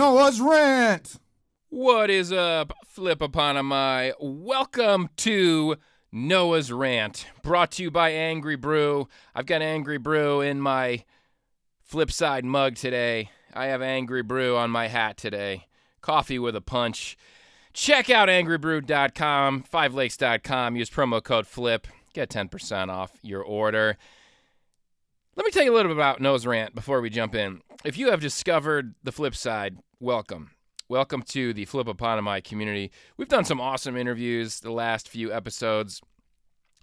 Noah's Rant. What is up, Flip upon my? Welcome to Noah's Rant, brought to you by Angry Brew. I've got Angry Brew in my Flipside mug today. I have Angry Brew on my hat today. Coffee with a punch. Check out angrybrew.com, fivelakes.com. Use promo code FLIP. Get 10% off your order. Let me tell you a little bit about Noah's Rant before we jump in. If you have discovered the flip side, welcome. Welcome to the Flip Eponymai community. We've done some awesome interviews the last few episodes.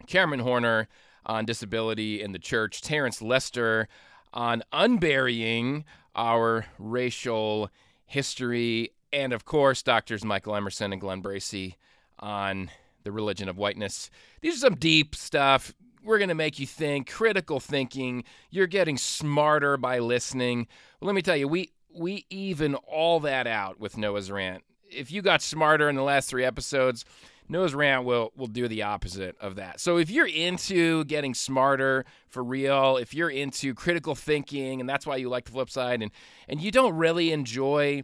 Cameron Horner on disability in the church, Terrence Lester on unburying our racial history, and of course, doctors Michael Emerson and Glenn Bracey on the religion of whiteness. These are some deep stuff. We're going to make you think, critical thinking. You're getting smarter by listening. Well, let me tell you, we we even all that out with Noah's rant. If you got smarter in the last 3 episodes, Noah's rant will will do the opposite of that. So if you're into getting smarter for real, if you're into critical thinking and that's why you like the flip side and and you don't really enjoy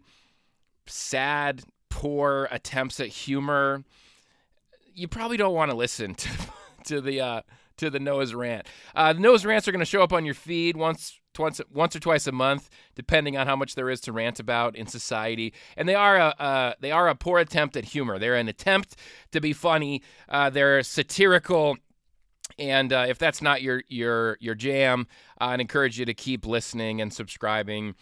sad, poor attempts at humor, you probably don't want to listen to to the uh, to the Noah's rant. Uh, the Noah's rants are going to show up on your feed once once once or twice a month, depending on how much there is to rant about in society. And they are a uh, they are a poor attempt at humor. They're an attempt to be funny. Uh, they're satirical. And uh, if that's not your your your jam, I'd encourage you to keep listening and subscribing.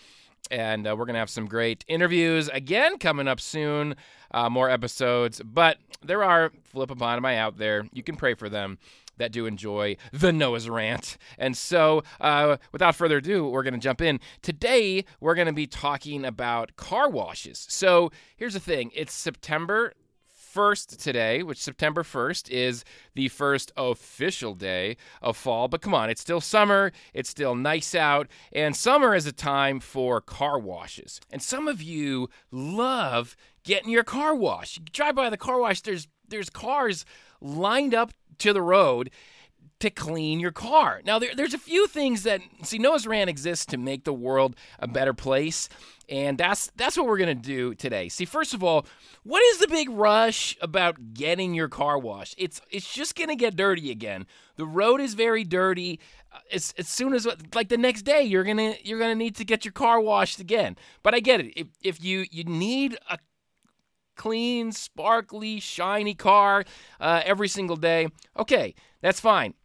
And uh, we're gonna have some great interviews again coming up soon. Uh, more episodes, but there are flip a bottom of my out there. You can pray for them that do enjoy the Noah's Rant. And so, uh, without further ado, we're going to jump in. Today, we're going to be talking about car washes. So, here's the thing it's September 1st today, which September 1st is the first official day of fall. But come on, it's still summer, it's still nice out, and summer is a time for car washes. And some of you love getting your car washed. You drive by the car wash, there's there's cars lined up to the road to clean your car. Now, there, there's a few things that see Noah's Rant exists to make the world a better place, and that's that's what we're gonna do today. See, first of all, what is the big rush about getting your car washed? It's it's just gonna get dirty again. The road is very dirty. Uh, as, as soon as like the next day, you're gonna you're gonna need to get your car washed again. But I get it. If, if you you need a clean, sparkly, shiny car uh, every single day. Okay, that's fine.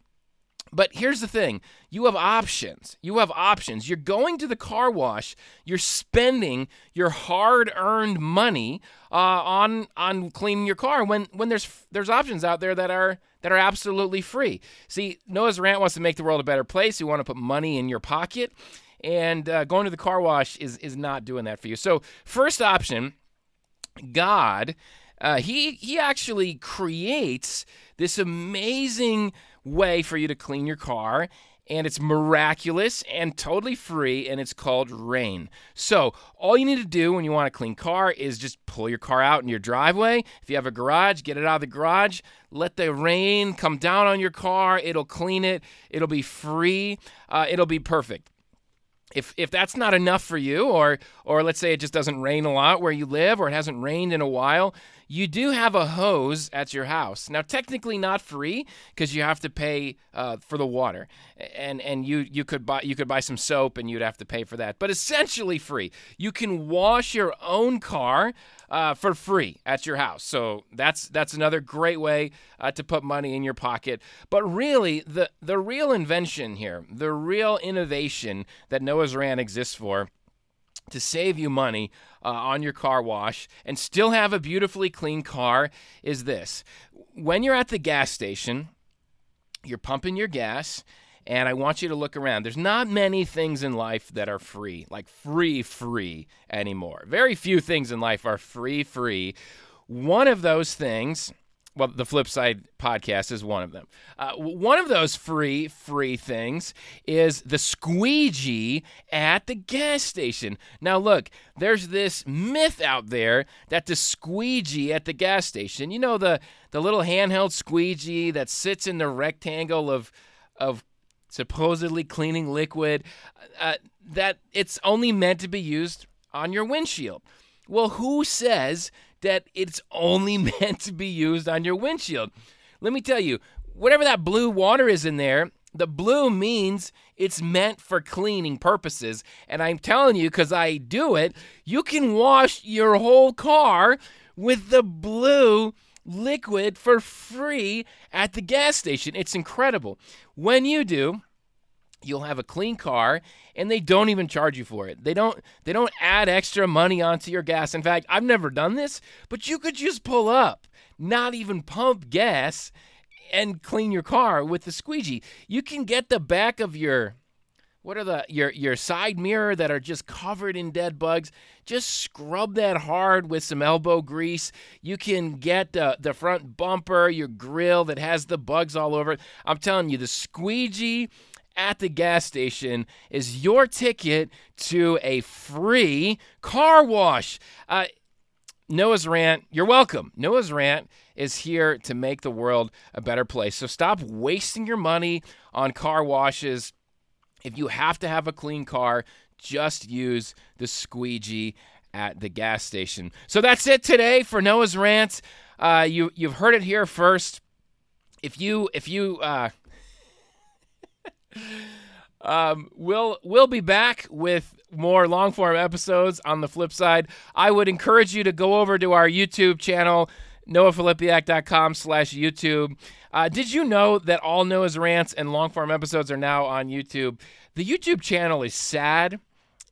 But here's the thing you have options. You have options. You're going to the car wash, you're spending your hard earned money uh, on, on cleaning your car when, when there's, there's options out there that are, that are absolutely free. See, Noah's Rant wants to make the world a better place. You want to put money in your pocket. And uh, going to the car wash is, is not doing that for you. So, first option God, uh, he he actually creates this amazing way for you to clean your car. And it's miraculous and totally free, and it's called rain. So, all you need to do when you want a clean car is just pull your car out in your driveway. If you have a garage, get it out of the garage, let the rain come down on your car. It'll clean it, it'll be free, uh, it'll be perfect if if that's not enough for you or or let's say it just doesn't rain a lot where you live or it hasn't rained in a while you do have a hose at your house. Now technically not free because you have to pay uh, for the water and and you you could buy you could buy some soap and you'd have to pay for that. But essentially free. You can wash your own car uh, for free at your house so that's that's another great way uh, to put money in your pocket but really the the real invention here the real innovation that noah's Rant exists for to save you money uh, on your car wash and still have a beautifully clean car is this. When you're at the gas station, you're pumping your gas, and I want you to look around. There's not many things in life that are free, like free, free anymore. Very few things in life are free, free. One of those things well, the flip side podcast is one of them. Uh, one of those free, free things is the squeegee at the gas station. Now, look, there's this myth out there that the squeegee at the gas station, you know, the, the little handheld squeegee that sits in the rectangle of, of supposedly cleaning liquid, uh, that it's only meant to be used on your windshield. Well, who says that it's only meant to be used on your windshield? Let me tell you, whatever that blue water is in there, the blue means it's meant for cleaning purposes. And I'm telling you, because I do it, you can wash your whole car with the blue liquid for free at the gas station. It's incredible. When you do, you'll have a clean car and they don't even charge you for it. They don't they don't add extra money onto your gas. In fact, I've never done this, but you could just pull up, not even pump gas and clean your car with the squeegee. You can get the back of your what are the your your side mirror that are just covered in dead bugs? Just scrub that hard with some elbow grease. You can get the, the front bumper your grill that has the bugs all over it. I'm telling you the squeegee at the gas station is your ticket to a free car wash. Uh, noah's rant you're welcome. Noah's rant is here to make the world a better place. So stop wasting your money on car washes if you have to have a clean car, just use the squeegee at the gas station. So that's it today for Noah's rant. Uh, you you've heard it here first. If you if you uh, um, we'll we'll be back with more long form episodes on the flip side. I would encourage you to go over to our YouTube channel, noahfilipiak.com slash YouTube. Uh, did you know that all Noah's rants and long form episodes are now on YouTube? The YouTube channel is sad.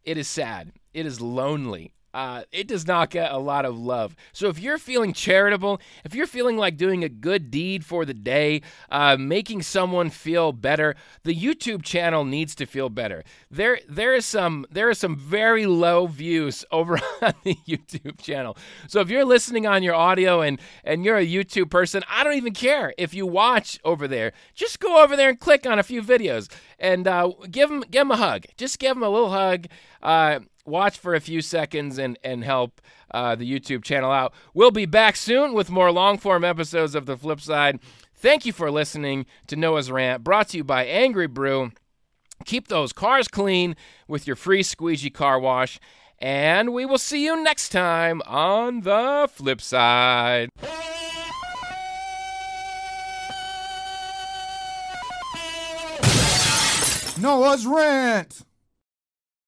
It is sad. It is lonely uh, it does not get a lot of love. So if you're feeling charitable, if you're feeling like doing a good deed for the day, uh, making someone feel better, the YouTube channel needs to feel better. There, there is some, there are some very low views over on the YouTube channel. So if you're listening on your audio and and you're a YouTube person, I don't even care if you watch over there. Just go over there and click on a few videos and uh, give them give them a hug. Just give them a little hug. Uh, watch for a few seconds and, and help uh, the YouTube channel out. We'll be back soon with more long form episodes of The Flip Side. Thank you for listening to Noah's Rant, brought to you by Angry Brew. Keep those cars clean with your free squeegee car wash. And we will see you next time on The Flip Side. Noah's Rant!